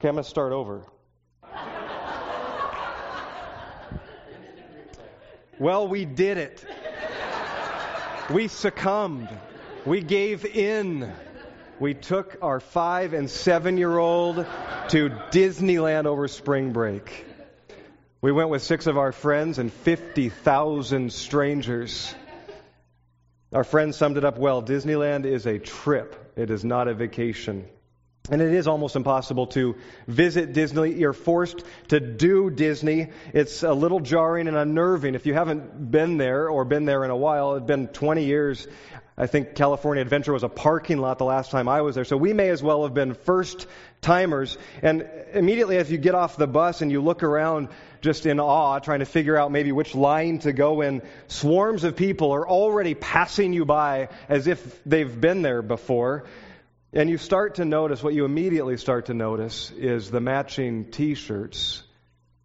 Okay, I'm going to start over. well, we did it. We succumbed. We gave in. We took our five and seven year old to Disneyland over spring break. We went with six of our friends and 50,000 strangers. Our friend summed it up well Disneyland is a trip, it is not a vacation. And it is almost impossible to visit Disney. You're forced to do Disney. It's a little jarring and unnerving. If you haven't been there or been there in a while, it's been 20 years. I think California Adventure was a parking lot the last time I was there. So we may as well have been first timers. And immediately as you get off the bus and you look around just in awe, trying to figure out maybe which line to go in, swarms of people are already passing you by as if they've been there before. And you start to notice, what you immediately start to notice is the matching t shirts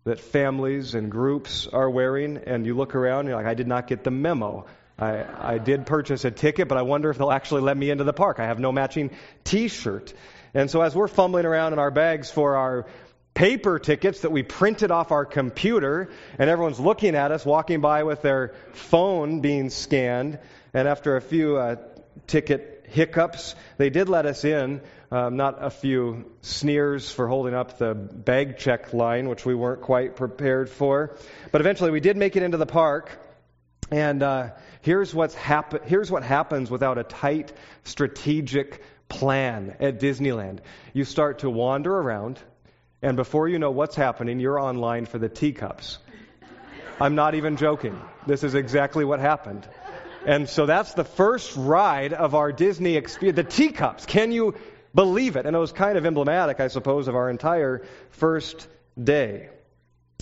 that families and groups are wearing. And you look around and you're like, I did not get the memo. I, I did purchase a ticket, but I wonder if they'll actually let me into the park. I have no matching t shirt. And so as we're fumbling around in our bags for our paper tickets that we printed off our computer, and everyone's looking at us, walking by with their phone being scanned, and after a few uh, ticket hiccups. They did let us in, um, not a few sneers for holding up the bag check line, which we weren't quite prepared for. But eventually we did make it into the park. And uh, here's, what's here's what happens without a tight strategic plan at Disneyland. You start to wander around, and before you know what's happening, you're online for the teacups. I'm not even joking. This is exactly what happened. And so that's the first ride of our Disney experience. The teacups. Can you believe it? And it was kind of emblematic, I suppose, of our entire first day.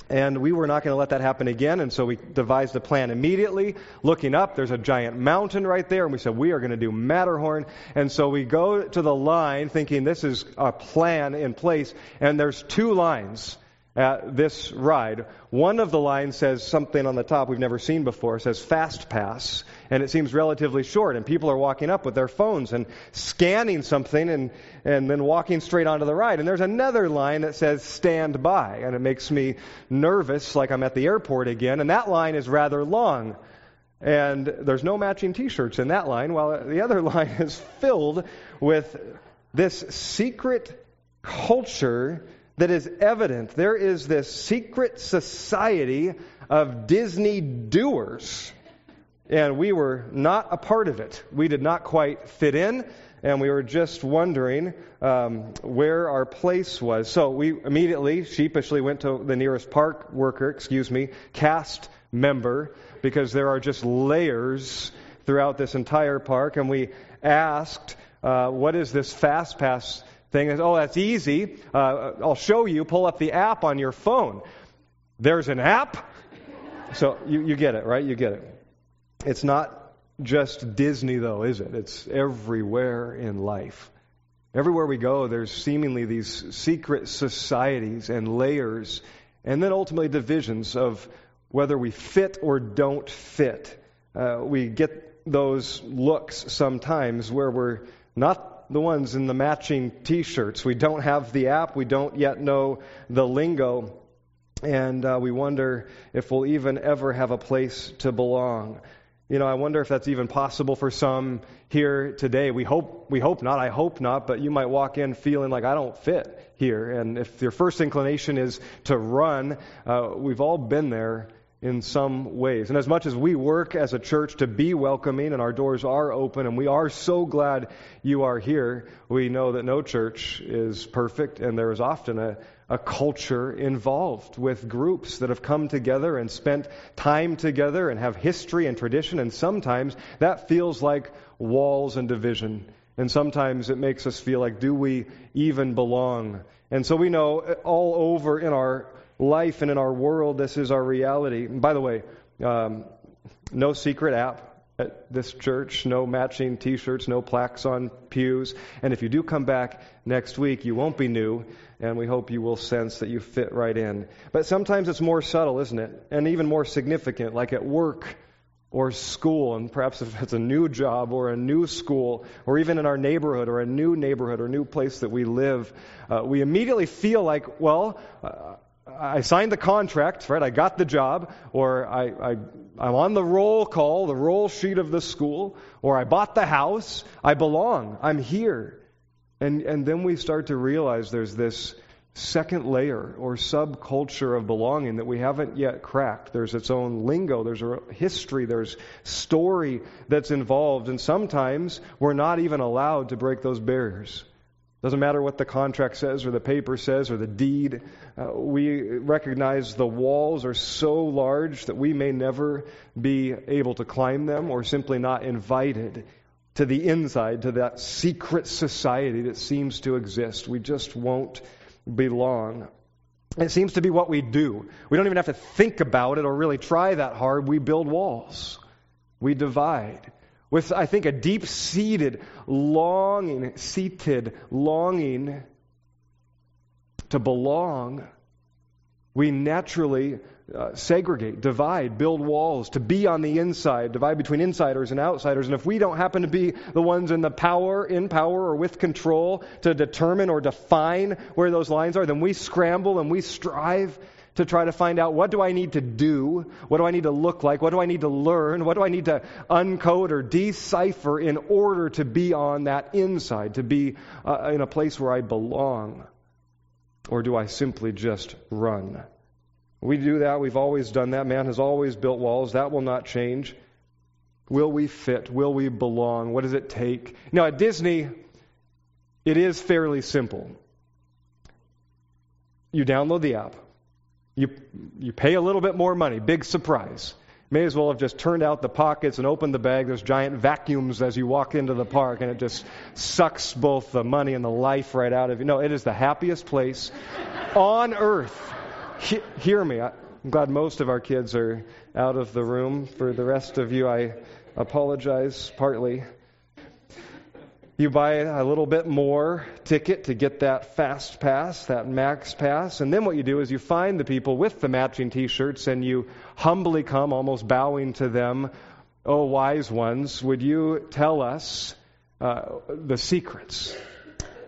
And we were not going to let that happen again, and so we devised a plan immediately. Looking up, there's a giant mountain right there, and we said, We are going to do Matterhorn. And so we go to the line thinking this is a plan in place, and there's two lines at this ride. One of the lines says something on the top we've never seen before. It says Fast Pass, and it seems relatively short. And people are walking up with their phones and scanning something and, and then walking straight onto the ride. And there's another line that says Stand By, and it makes me nervous, like I'm at the airport again. And that line is rather long. And there's no matching t shirts in that line, while the other line is filled with this secret culture that is evident. There is this secret society of Disney doers. And we were not a part of it. We did not quite fit in, and we were just wondering um, where our place was. So we immediately, sheepishly, went to the nearest park worker, excuse me, cast member, because there are just layers throughout this entire park, and we asked, uh, What is this Fast Pass thing is, oh, that's easy. Uh, I'll show you. Pull up the app on your phone. There's an app. So you, you get it, right? You get it. It's not just Disney, though, is it? It's everywhere in life. Everywhere we go, there's seemingly these secret societies and layers, and then ultimately divisions of whether we fit or don't fit. Uh, we get those looks sometimes where we're not the ones in the matching t shirts. We don't have the app, we don't yet know the lingo, and uh, we wonder if we'll even ever have a place to belong. You know, I wonder if that's even possible for some here today. We hope we hope not. I hope not, but you might walk in feeling like I don't fit here. And if your first inclination is to run, uh, we've all been there in some ways. And as much as we work as a church to be welcoming and our doors are open and we are so glad you are here, we know that no church is perfect and there is often a, a culture involved with groups that have come together and spent time together and have history and tradition. And sometimes that feels like walls and division. And sometimes it makes us feel like, do we even belong? And so we know all over in our life and in our world, this is our reality. And by the way, um, no secret app at this church, no matching t shirts, no plaques on pews. And if you do come back next week, you won't be new, and we hope you will sense that you fit right in. But sometimes it's more subtle, isn't it? And even more significant, like at work or school, and perhaps if it's a new job or a new school, or even in our neighborhood or a new neighborhood or new place that we live, uh, we immediately feel like, well, uh, I signed the contract, right? I got the job, or I, I, I'm on the roll call, the roll sheet of the school, or I bought the house. I belong. I'm here. And, and then we start to realize there's this second layer or subculture of belonging that we haven't yet cracked. There's its own lingo, there's a history, there's story that's involved, and sometimes we're not even allowed to break those barriers. Doesn't matter what the contract says or the paper says or the deed. Uh, we recognize the walls are so large that we may never be able to climb them or simply not invited to the inside, to that secret society that seems to exist. We just won't belong. It seems to be what we do. We don't even have to think about it or really try that hard. We build walls, we divide. With, I think, a deep seated longing, seated longing to belong, we naturally uh, segregate, divide, build walls, to be on the inside, divide between insiders and outsiders. And if we don't happen to be the ones in the power, in power, or with control to determine or define where those lines are, then we scramble and we strive to try to find out what do I need to do? What do I need to look like? What do I need to learn? What do I need to uncode or decipher in order to be on that inside, to be uh, in a place where I belong? Or do I simply just run? We do that. We've always done that. Man has always built walls. That will not change. Will we fit? Will we belong? What does it take? Now, at Disney, it is fairly simple. You download the app. You, you pay a little bit more money. Big surprise. May as well have just turned out the pockets and opened the bag. There's giant vacuums as you walk into the park, and it just sucks both the money and the life right out of you. No, it is the happiest place on earth he, hear me. I'm glad most of our kids are out of the room. For the rest of you, I apologize partly. You buy a little bit more ticket to get that fast pass, that max pass, and then what you do is you find the people with the matching t shirts and you humbly come, almost bowing to them. Oh, wise ones, would you tell us uh, the secrets?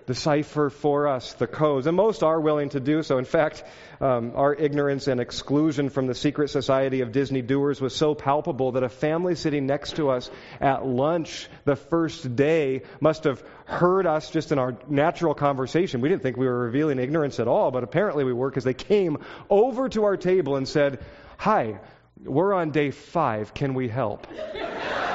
Decipher for us the codes. And most are willing to do so. In fact, um, our ignorance and exclusion from the secret society of Disney doers was so palpable that a family sitting next to us at lunch the first day must have heard us just in our natural conversation. We didn't think we were revealing ignorance at all, but apparently we were because they came over to our table and said, Hi, we're on day five. Can we help?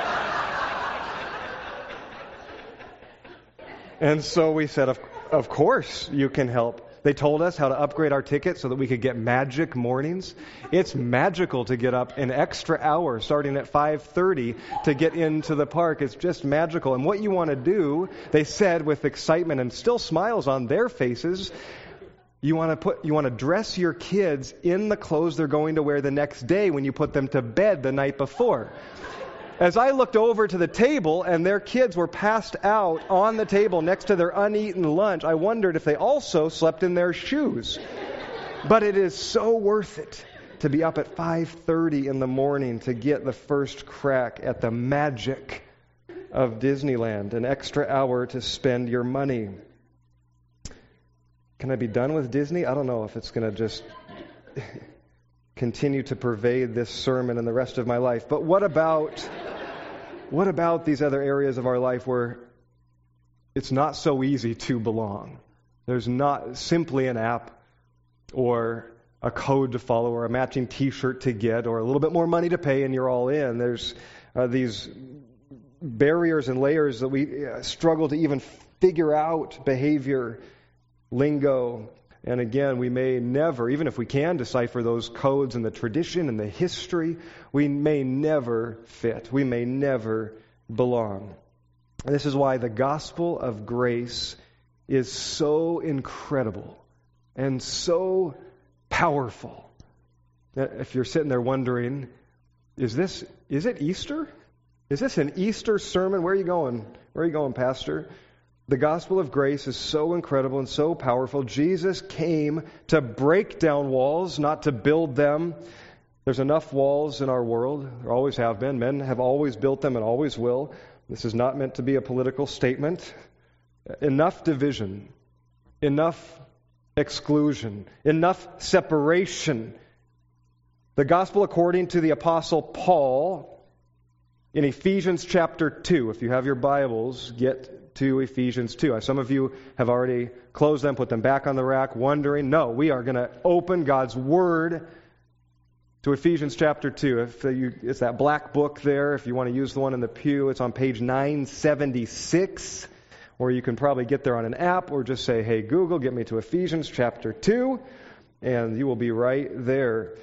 And so we said, of, of course you can help. They told us how to upgrade our ticket so that we could get magic mornings. It's magical to get up an extra hour starting at 5:30 to get into the park. It's just magical. And what you want to do, they said with excitement and still smiles on their faces, you want to put you want to dress your kids in the clothes they're going to wear the next day when you put them to bed the night before. As I looked over to the table and their kids were passed out on the table next to their uneaten lunch, I wondered if they also slept in their shoes. But it is so worth it to be up at 5:30 in the morning to get the first crack at the magic of Disneyland, an extra hour to spend your money. Can I be done with Disney? I don't know if it's going to just continue to pervade this sermon and the rest of my life. But what about what about these other areas of our life where it's not so easy to belong? There's not simply an app or a code to follow or a matching t shirt to get or a little bit more money to pay and you're all in. There's uh, these barriers and layers that we uh, struggle to even figure out behavior, lingo, and again, we may never, even if we can decipher those codes and the tradition and the history, we may never fit. We may never belong. And this is why the gospel of grace is so incredible and so powerful. If you're sitting there wondering, is this is it Easter? Is this an Easter sermon? Where are you going? Where are you going, Pastor? The gospel of grace is so incredible and so powerful. Jesus came to break down walls, not to build them. There's enough walls in our world. There always have been. Men have always built them and always will. This is not meant to be a political statement. Enough division, enough exclusion, enough separation. The gospel according to the apostle Paul in Ephesians chapter 2. If you have your Bibles, get to Ephesians 2. Some of you have already closed them, put them back on the rack, wondering. No, we are going to open God's Word to Ephesians chapter 2. If you, it's that black book there. If you want to use the one in the pew, it's on page 976. Or you can probably get there on an app or just say, hey, Google, get me to Ephesians chapter 2, and you will be right there.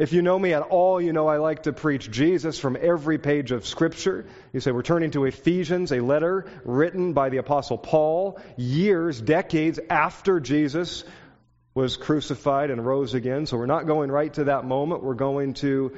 If you know me at all, you know I like to preach Jesus from every page of Scripture. You say, we're turning to Ephesians, a letter written by the Apostle Paul years, decades after Jesus was crucified and rose again. So we're not going right to that moment. We're going to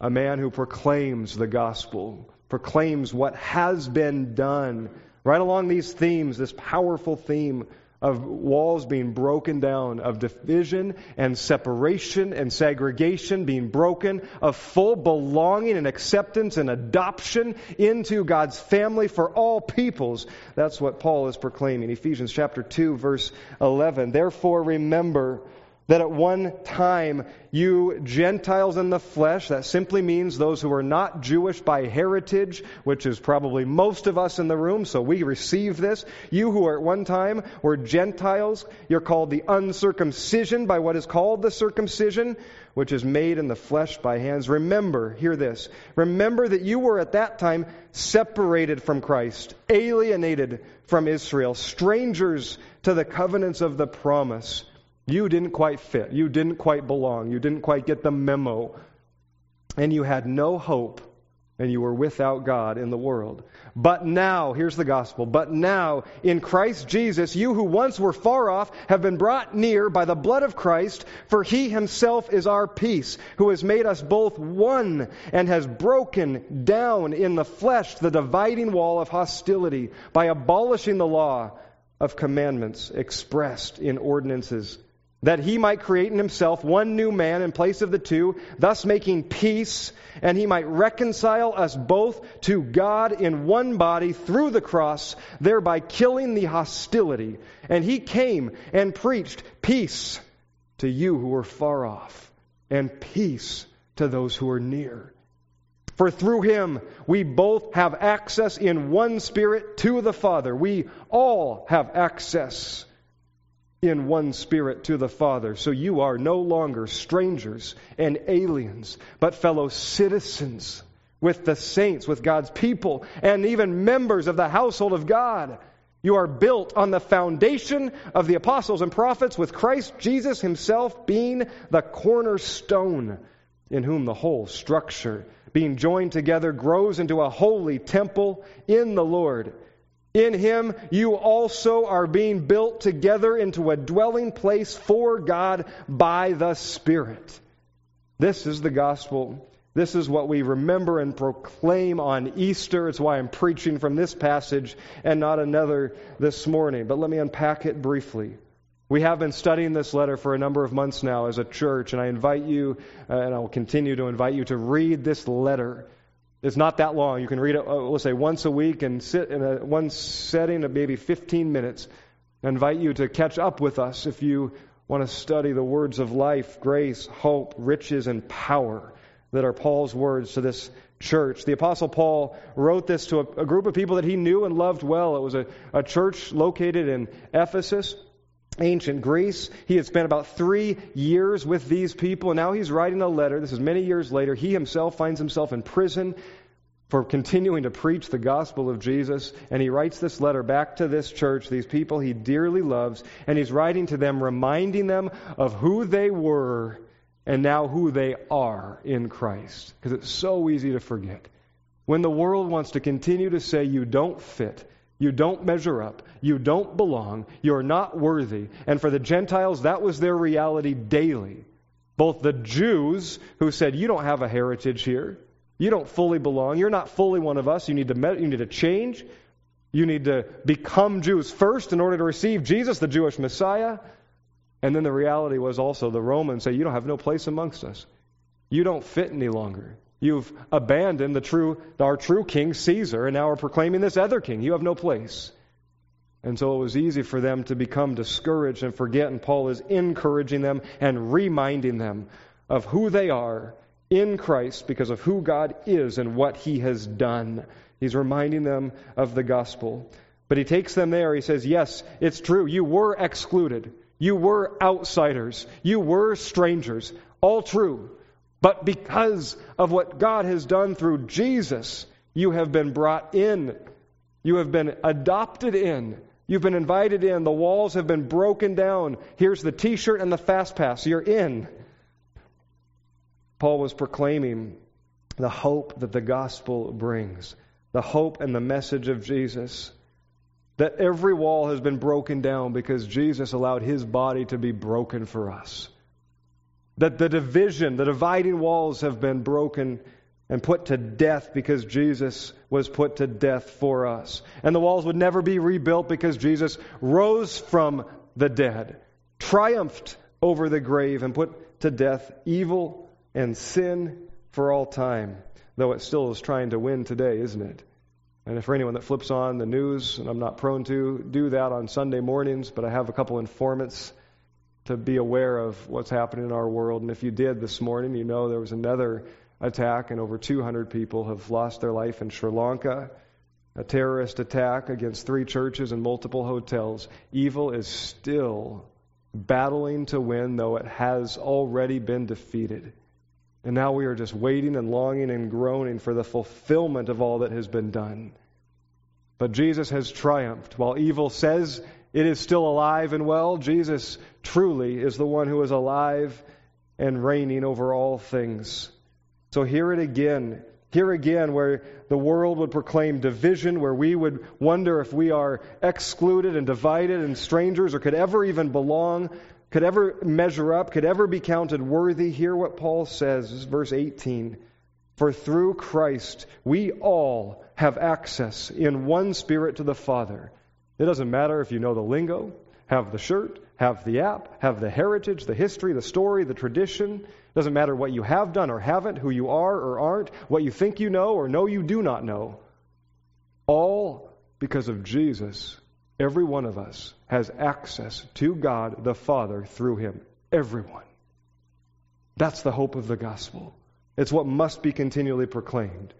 a man who proclaims the gospel, proclaims what has been done Right along these themes, this powerful theme of walls being broken down, of division and separation and segregation being broken, of full belonging and acceptance and adoption into God's family for all peoples. That's what Paul is proclaiming. Ephesians chapter 2 verse 11. Therefore remember that at one time you Gentiles in the flesh, that simply means those who are not Jewish by heritage, which is probably most of us in the room, so we receive this. You who are at one time were Gentiles, you're called the uncircumcision by what is called the circumcision, which is made in the flesh by hands. Remember, hear this. Remember that you were at that time separated from Christ, alienated from Israel, strangers to the covenants of the promise you didn't quite fit. You didn't quite belong. You didn't quite get the memo. And you had no hope, and you were without God in the world. But now, here's the gospel. But now, in Christ Jesus, you who once were far off have been brought near by the blood of Christ, for he himself is our peace, who has made us both one and has broken down in the flesh the dividing wall of hostility by abolishing the law of commandments expressed in ordinances that he might create in himself one new man in place of the two, thus making peace, and he might reconcile us both to God in one body through the cross, thereby killing the hostility. And he came and preached peace to you who were far off, and peace to those who are near. For through him we both have access in one spirit to the Father. We all have access in one spirit to the Father. So you are no longer strangers and aliens, but fellow citizens with the saints, with God's people, and even members of the household of God. You are built on the foundation of the apostles and prophets, with Christ Jesus himself being the cornerstone, in whom the whole structure, being joined together, grows into a holy temple in the Lord. In him, you also are being built together into a dwelling place for God by the Spirit. This is the gospel. This is what we remember and proclaim on Easter. It's why I'm preaching from this passage and not another this morning. But let me unpack it briefly. We have been studying this letter for a number of months now as a church, and I invite you, uh, and I will continue to invite you to read this letter. It's not that long. You can read it, uh, let's say, once a week and sit in a, one setting of maybe 15 minutes. I invite you to catch up with us if you want to study the words of life, grace, hope, riches, and power that are Paul's words to this church. The Apostle Paul wrote this to a, a group of people that he knew and loved well. It was a, a church located in Ephesus ancient Greece. He had spent about three years with these people, and now he's writing a letter. This is many years later. He himself finds himself in prison for continuing to preach the gospel of Jesus, and he writes this letter back to this church, these people he dearly loves, and he's writing to them, reminding them of who they were and now who they are in Christ. Because it's so easy to forget. When the world wants to continue to say you don't fit, you don't measure up. You don't belong. You're not worthy. And for the Gentiles, that was their reality daily. Both the Jews, who said, You don't have a heritage here. You don't fully belong. You're not fully one of us. You need to, you need to change. You need to become Jews first in order to receive Jesus, the Jewish Messiah. And then the reality was also the Romans say, You don't have no place amongst us. You don't fit any longer. You've abandoned the true, our true king, Caesar, and now are proclaiming this other king. You have no place. And so it was easy for them to become discouraged and forget, and Paul is encouraging them and reminding them of who they are in Christ because of who God is and what he has done. He's reminding them of the gospel. But he takes them there. He says, Yes, it's true. You were excluded. You were outsiders. You were strangers. All true. But because of what God has done through Jesus, you have been brought in. You have been adopted in. You've been invited in. The walls have been broken down. Here's the t shirt and the fast pass. You're in. Paul was proclaiming the hope that the gospel brings, the hope and the message of Jesus. That every wall has been broken down because Jesus allowed his body to be broken for us. That the division, the dividing walls have been broken and put to death because Jesus was put to death for us. And the walls would never be rebuilt because Jesus rose from the dead, triumphed over the grave, and put to death evil and sin for all time. Though it still is trying to win today, isn't it? And for anyone that flips on the news, and I'm not prone to do that on Sunday mornings, but I have a couple informants to be aware of what's happening in our world. And if you did this morning, you know there was another attack, and over 200 people have lost their life in Sri Lanka. A terrorist attack against three churches and multiple hotels. Evil is still battling to win, though it has already been defeated. And now we are just waiting and longing and groaning for the fulfillment of all that has been done. But Jesus has triumphed. While evil says it is still alive and well, Jesus truly is the one who is alive and reigning over all things. So hear it again. Here again, where the world would proclaim division, where we would wonder if we are excluded and divided and strangers or could ever even belong, could ever measure up, could ever be counted worthy. Hear what Paul says, verse 18. For through Christ we all have access in one spirit to the Father. It doesn't matter if you know the lingo, have the shirt, have the app, have the heritage, the history, the story, the tradition. It doesn't matter what you have done or haven't, who you are or aren't, what you think you know or know you do not know. All because of Jesus, every one of us has access to God the Father through him. Everyone. That's the hope of the gospel. It's what must be continually proclaimed.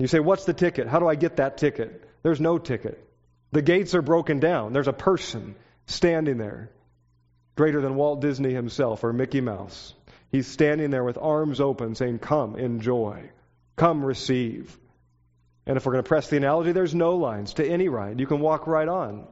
You say, What's the ticket? How do I get that ticket? There's no ticket. The gates are broken down. There's a person standing there, greater than Walt Disney himself or Mickey Mouse. He's standing there with arms open saying, Come, enjoy. Come, receive. And if we're going to press the analogy, there's no lines to any ride. You can walk right on.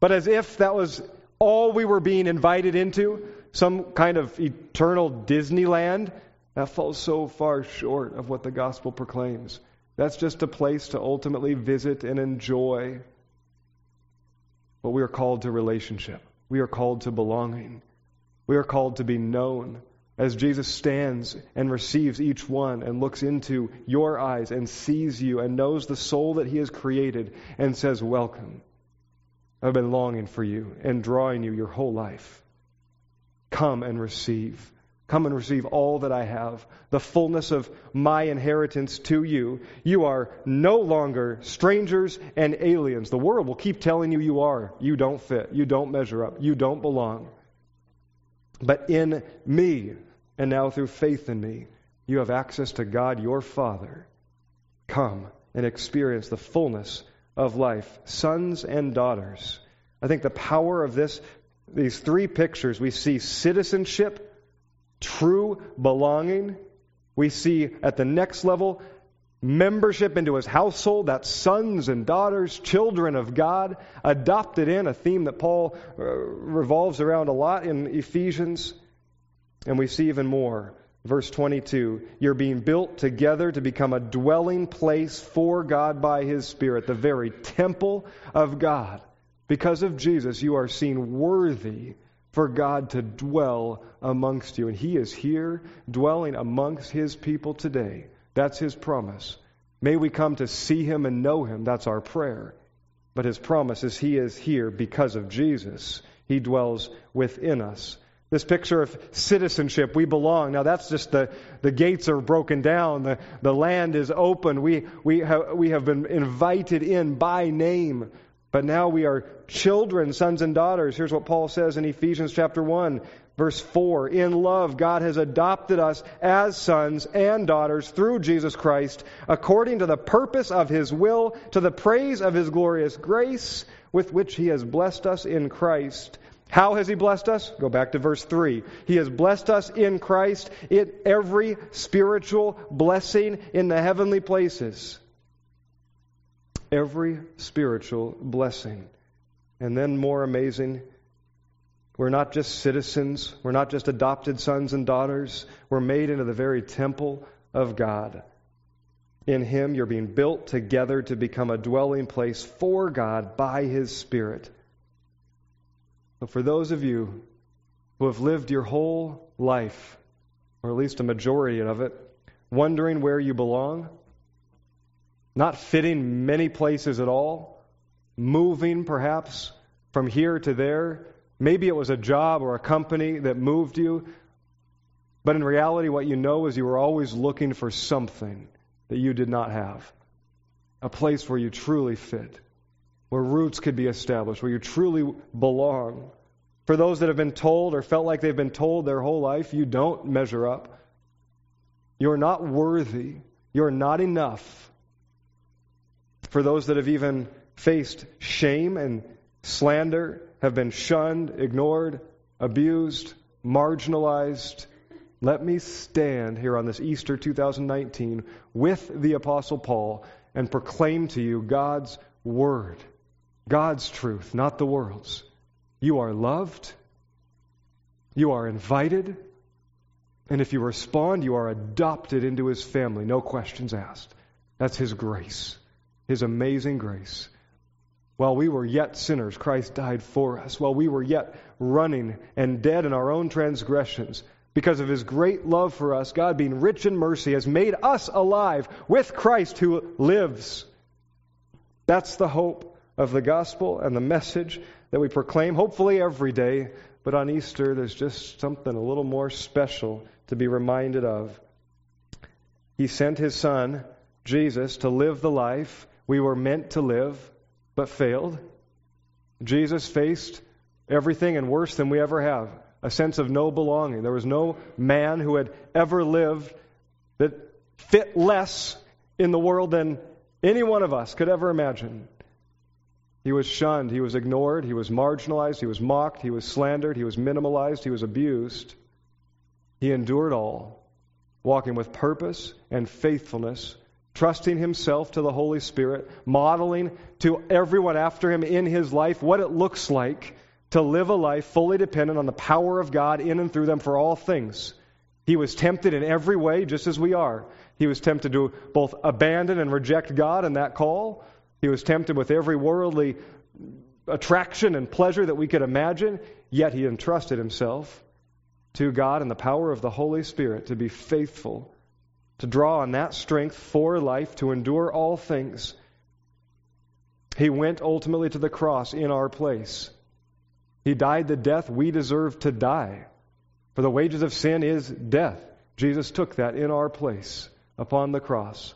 But as if that was all we were being invited into, some kind of eternal Disneyland, that falls so far short of what the gospel proclaims. That's just a place to ultimately visit and enjoy. But we are called to relationship. We are called to belonging. We are called to be known as Jesus stands and receives each one and looks into your eyes and sees you and knows the soul that he has created and says, Welcome. I've been longing for you and drawing you your whole life. Come and receive. Come and receive all that I have, the fullness of my inheritance to you. You are no longer strangers and aliens. The world will keep telling you you are. You don't fit. You don't measure up. You don't belong. But in me, and now through faith in me, you have access to God your Father. Come and experience the fullness of life, sons and daughters. I think the power of this, these three pictures, we see citizenship true belonging. We see at the next level membership into his household, that's sons and daughters, children of God, adopted in, a theme that Paul uh, revolves around a lot in Ephesians. And we see even more. Verse 22 You're being built together to become a dwelling place for God by His Spirit, the very temple of God. Because of Jesus, you are seen worthy for God to dwell amongst you. And He is here, dwelling amongst His people today. That's His promise. May we come to see Him and know Him. That's our prayer. But His promise is He is here because of Jesus. He dwells within us. This picture of citizenship, we belong. Now that's just the, the gates are broken down, the, the land is open. We, we, have, we have been invited in by name. But now we are children, sons and daughters. Here's what Paul says in Ephesians chapter 1, verse 4. In love, God has adopted us as sons and daughters through Jesus Christ, according to the purpose of his will, to the praise of his glorious grace, with which he has blessed us in Christ how has He blessed us? Go back to verse 3. He has blessed us in Christ in every spiritual blessing in the heavenly places. Every spiritual blessing. And then, more amazing, we're not just citizens, we're not just adopted sons and daughters, we're made into the very temple of God. In Him, you're being built together to become a dwelling place for God by His Spirit. But for those of you who have lived your whole life, or at least a majority of it, wondering where you belong, not fitting many places at all, moving perhaps from here to there, maybe it was a job or a company that moved you, but in reality, what you know is you were always looking for something that you did not have a place where you truly fit where roots could be established, where you truly belong. For those that have been told or felt like they've been told their whole life, you don't measure up. You're not worthy. You're not enough. For those that have even faced shame and slander, have been shunned, ignored, abused, marginalized, let me stand here on this Easter 2019 with the Apostle Paul and proclaim to you God's Word. God's truth, not the world's. You are loved. You are invited. And if you respond, you are adopted into his family, no questions asked. That's his grace, his amazing grace. While we were yet sinners, Christ died for us. While we were yet running and dead in our own transgressions, because of his great love for us, God, being rich in mercy, has made us alive with Christ who lives. That's the hope of the gospel and the message that we proclaim, hopefully every day. But on Easter, there's just something a little more special to be reminded of. He sent his son, Jesus, to live the life we were meant to live, but failed. Jesus faced everything and worse than we ever have a sense of no belonging. There was no man who had ever lived that fit less in the world than any one of us could ever imagine. He was shunned, he was ignored, he was marginalized, he was mocked, he was slandered, he was minimalized, he was abused. He endured all, walking with purpose and faithfulness, trusting himself to the Holy Spirit, modeling to everyone after him in his life what it looks like to live a life fully dependent on the power of God in and through them for all things. He was tempted in every way, just as we are. He was tempted to both abandon and reject God in that call he was tempted with every worldly attraction and pleasure that we could imagine, yet he entrusted himself to God and the power of the Holy Spirit to be faithful, to draw on that strength for life, to endure all things. He went ultimately to the cross in our place. He died the death we deserve to die. For the wages of sin is death. Jesus took that in our place upon the cross.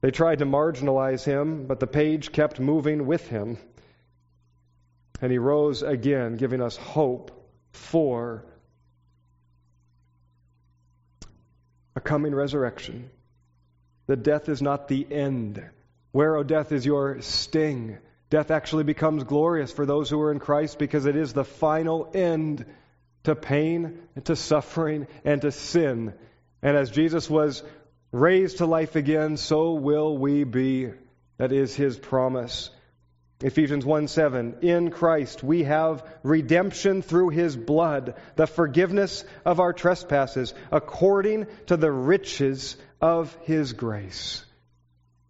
They tried to marginalize him, but the page kept moving with him. And he rose again, giving us hope for a coming resurrection. That death is not the end. Where, O oh, death, is your sting? Death actually becomes glorious for those who are in Christ because it is the final end to pain, and to suffering, and to sin. And as Jesus was raised to life again, so will we be. That is his promise. Ephesians 1 7. In Christ we have redemption through his blood, the forgiveness of our trespasses, according to the riches of his grace.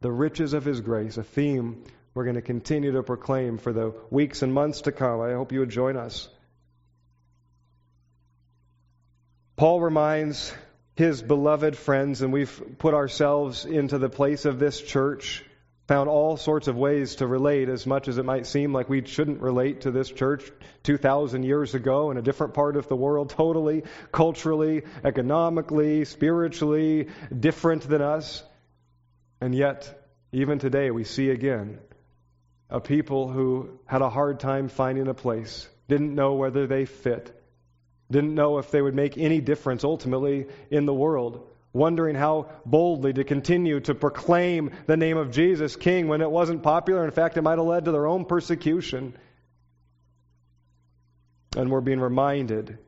The riches of his grace, a theme we're going to continue to proclaim for the weeks and months to come. I hope you would join us. Paul reminds his beloved friends, and we've put ourselves into the place of this church found all sorts of ways to relate, as much as it might seem like we shouldn't relate to this church 2,000 years ago in a different part of the world, totally, culturally, economically, spiritually different than us. And yet, even today, we see again a people who had a hard time finding a place, didn't know whether they fit, didn't know if they would make any difference ultimately in the world wondering how boldly to continue to proclaim the name of Jesus King when it wasn't popular. In fact, it might have led to their own persecution. And we're being reminded.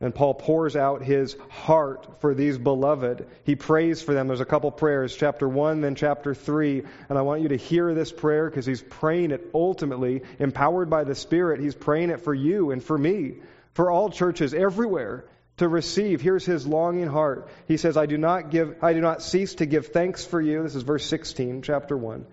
And Paul pours out his heart for these beloved. He prays for them. There's a couple prayers, chapter 1, then chapter 3. And I want you to hear this prayer because he's praying it ultimately, empowered by the Spirit. He's praying it for you and for me, for all churches everywhere to receive. Here's his longing heart. He says, I do not give I do not cease to give thanks for you. This is verse 16, chapter 1.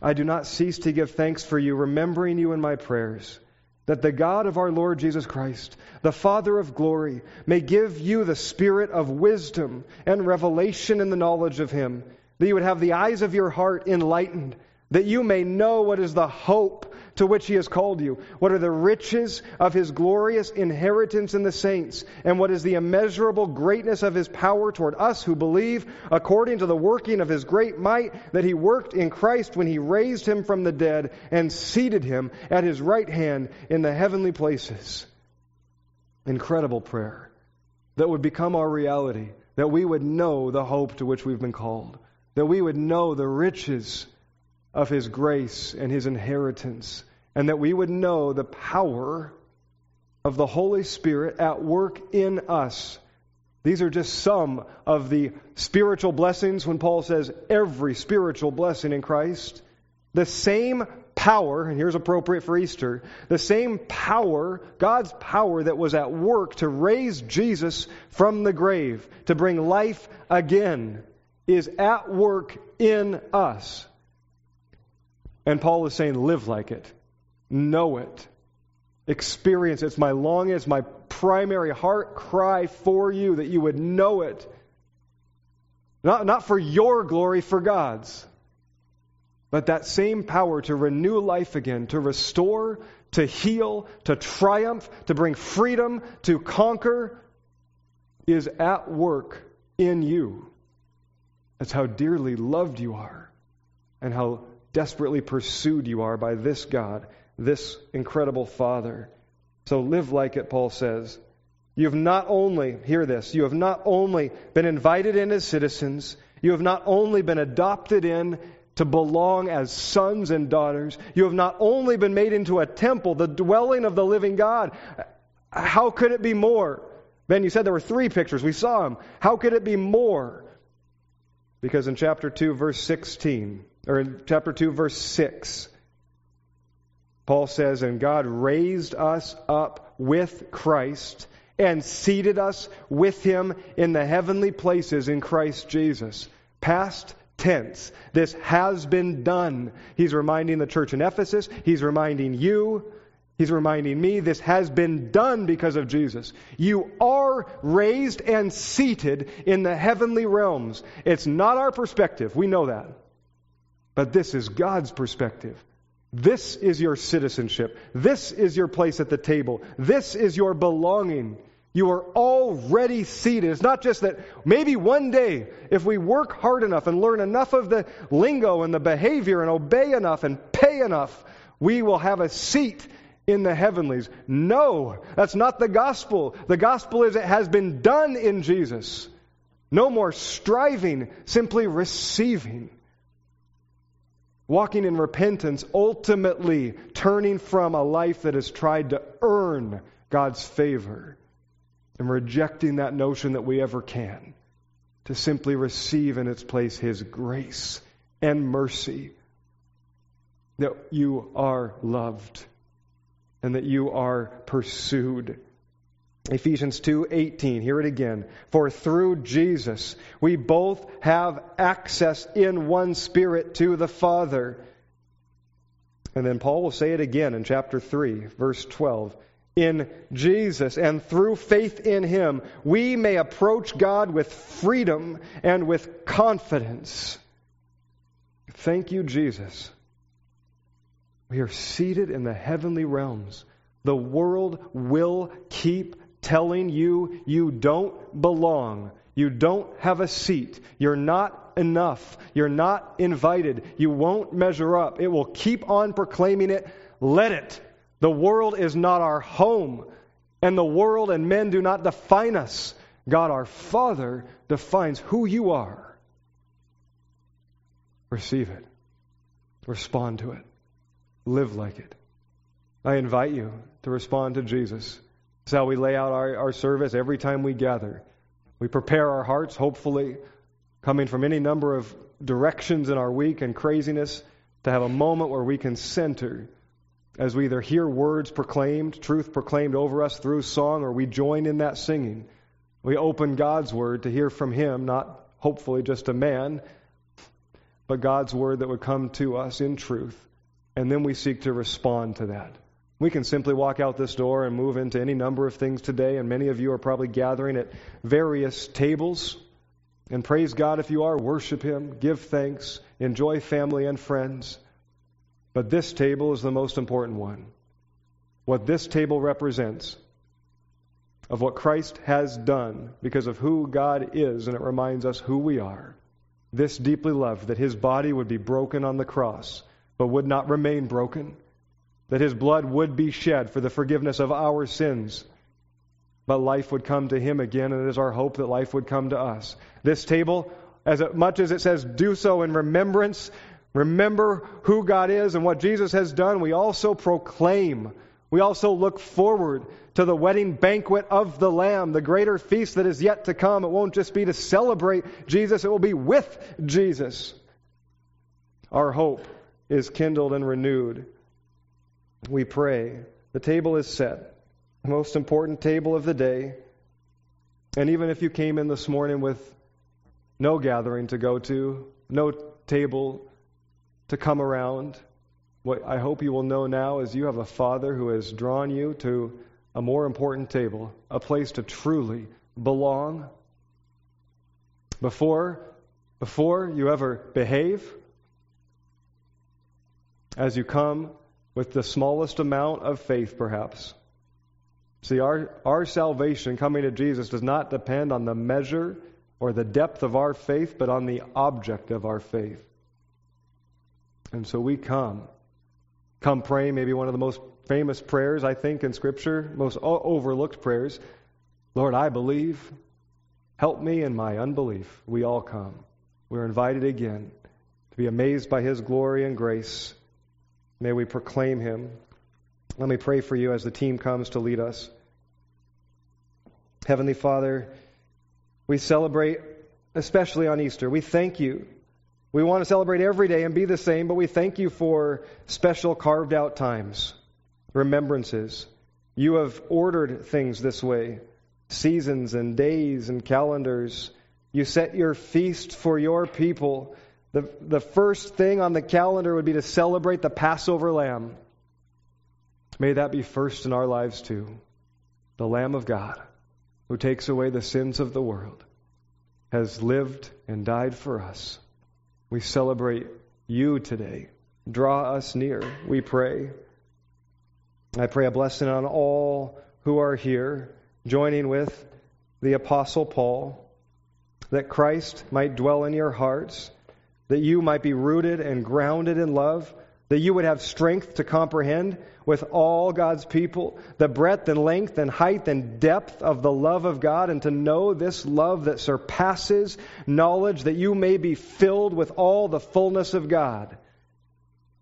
I do not cease to give thanks for you, remembering you in my prayers, that the God of our Lord Jesus Christ, the Father of glory, may give you the spirit of wisdom and revelation in the knowledge of him, that you would have the eyes of your heart enlightened, that you may know what is the hope to which he has called you? What are the riches of his glorious inheritance in the saints? And what is the immeasurable greatness of his power toward us who believe, according to the working of his great might that he worked in Christ when he raised him from the dead and seated him at his right hand in the heavenly places? Incredible prayer that would become our reality, that we would know the hope to which we've been called, that we would know the riches of His grace and His inheritance, and that we would know the power of the Holy Spirit at work in us. These are just some of the spiritual blessings when Paul says every spiritual blessing in Christ. The same power, and here's appropriate for Easter, the same power, God's power that was at work to raise Jesus from the grave, to bring life again, is at work in us. And Paul is saying, live like it, know it, experience it. It's my longing, it's my primary heart cry for you that you would know it. Not, not for your glory, for God's. But that same power to renew life again, to restore, to heal, to triumph, to bring freedom, to conquer, is at work in you. That's how dearly loved you are and how desperately pursued you are by this God, this incredible Father. So live like it, Paul says. You have not only, hear this, you have not only been invited in as citizens, you have not only been adopted in to belong as sons and daughters, you have not only been made into a temple, the dwelling of the living God. How could it be more? Ben, you said there were three pictures. We saw them. How could it be more? Because in chapter 2, verse 16, or in chapter 2, verse 6, Paul says, And God raised us up with Christ and seated us with him in the heavenly places in Christ Jesus. Past tense. This has been done. He's reminding the church in Ephesus. He's reminding you. He's reminding me this has been done because of Jesus. You are raised and seated in the heavenly realms. It's not our perspective. We know that. But this is God's perspective. This is your citizenship. This is your place at the table. This is your belonging. You are already seated. It's not just that maybe one day, if we work hard enough and learn enough of the lingo and the behavior and obey enough and pay enough, we will have a seat in the heavenlies. No, that's not the gospel. The gospel is it has been done in Jesus. No more striving, simply receiving walking in repentance, ultimately turning from a life that has tried to earn God's favor and rejecting that notion that we ever can, to simply receive in its place His grace and mercy, that you are loved and that you are pursued. Ephesians 2:18 hear it again. For through Jesus we both have access in one spirit to the Father. And then Paul will say it again in chapter 3 verse 12 in Jesus and through faith in him we may approach God with freedom and with confidence. Thank you, Jesus. We are seated in the heavenly realms. The world will keep telling you you don't belong. You don't have a seat. You're not enough. You're not invited. You won't measure up. It will keep on proclaiming it. Let it. The world is not our home, and the world and men do not define us. God our Father defines who you are. Receive it. Respond to it. Live like it. I invite you to respond to Jesus. That's how we lay out our, our service every time we gather. We prepare our hearts, hopefully, coming from any number of directions in our week and craziness, to have a moment where we can center as we either hear words proclaimed, truth proclaimed over us through song, or we join in that singing. We open God's word to hear from Him, not hopefully just a man, but God's word that would come to us in truth. And then we seek to respond to that. We can simply walk out this door and move into any number of things today, and many of you are probably gathering at various tables. And praise God if you are, worship Him, give thanks, enjoy family and friends. But this table is the most important one. What this table represents of what Christ has done because of who God is, and it reminds us who we are. This deeply loved that His body would be broken on the cross, but would not remain broken that his blood would be shed for the forgiveness of our sins. But life would come to him again, and it is our hope that life would come to us. This table, as much as it says, do so in remembrance, remember who God is and what Jesus has done, we also proclaim. We also look forward to the wedding banquet of the Lamb, the greater feast that is yet to come. It won't just be to celebrate Jesus, it will be with Jesus. Our hope is kindled and renewed we pray. The table is set, the most important table of the day. And even if you came in this morning with no gathering to go to, no table to come around, what I hope you will know now is you have a Father who has drawn you to a more important table, a place to truly belong. Before, before you ever behave, as you come with the smallest amount of faith, perhaps. See, our, our salvation coming to Jesus does not depend on the measure or the depth of our faith, but on the object of our faith. And so we come. Come pray, maybe one of the most famous prayers, I think, in Scripture, most overlooked prayers. Lord, I believe. Help me in my unbelief. We all come. We're invited again to be amazed by His glory and grace May we proclaim him. Let me pray for you as the team comes to lead us. Heavenly Father, we celebrate, especially on Easter. We thank you. We want to celebrate every day and be the same, but we thank you for special carved out times, remembrances. You have ordered things this way seasons and days and calendars. You set your feast for your people the, the first thing on the calendar would be to celebrate the Passover lamb. May that be first in our lives too. The Lamb of God, who takes away the sins of the world, has lived and died for us. We celebrate you today. Draw us near, we pray. I pray a blessing on all who are here, joining with the Apostle Paul, that Christ might dwell in your hearts that you might be rooted and grounded in love, that you would have strength to comprehend with all God's people the breadth and length and height and depth of the love of God, and to know this love that surpasses knowledge, that you may be filled with all the fullness of God.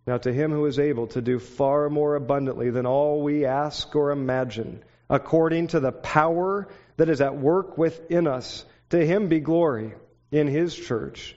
Now, to him who is able to do far more abundantly than all we ask or imagine, according to the power that is at work within us, to him be glory in his church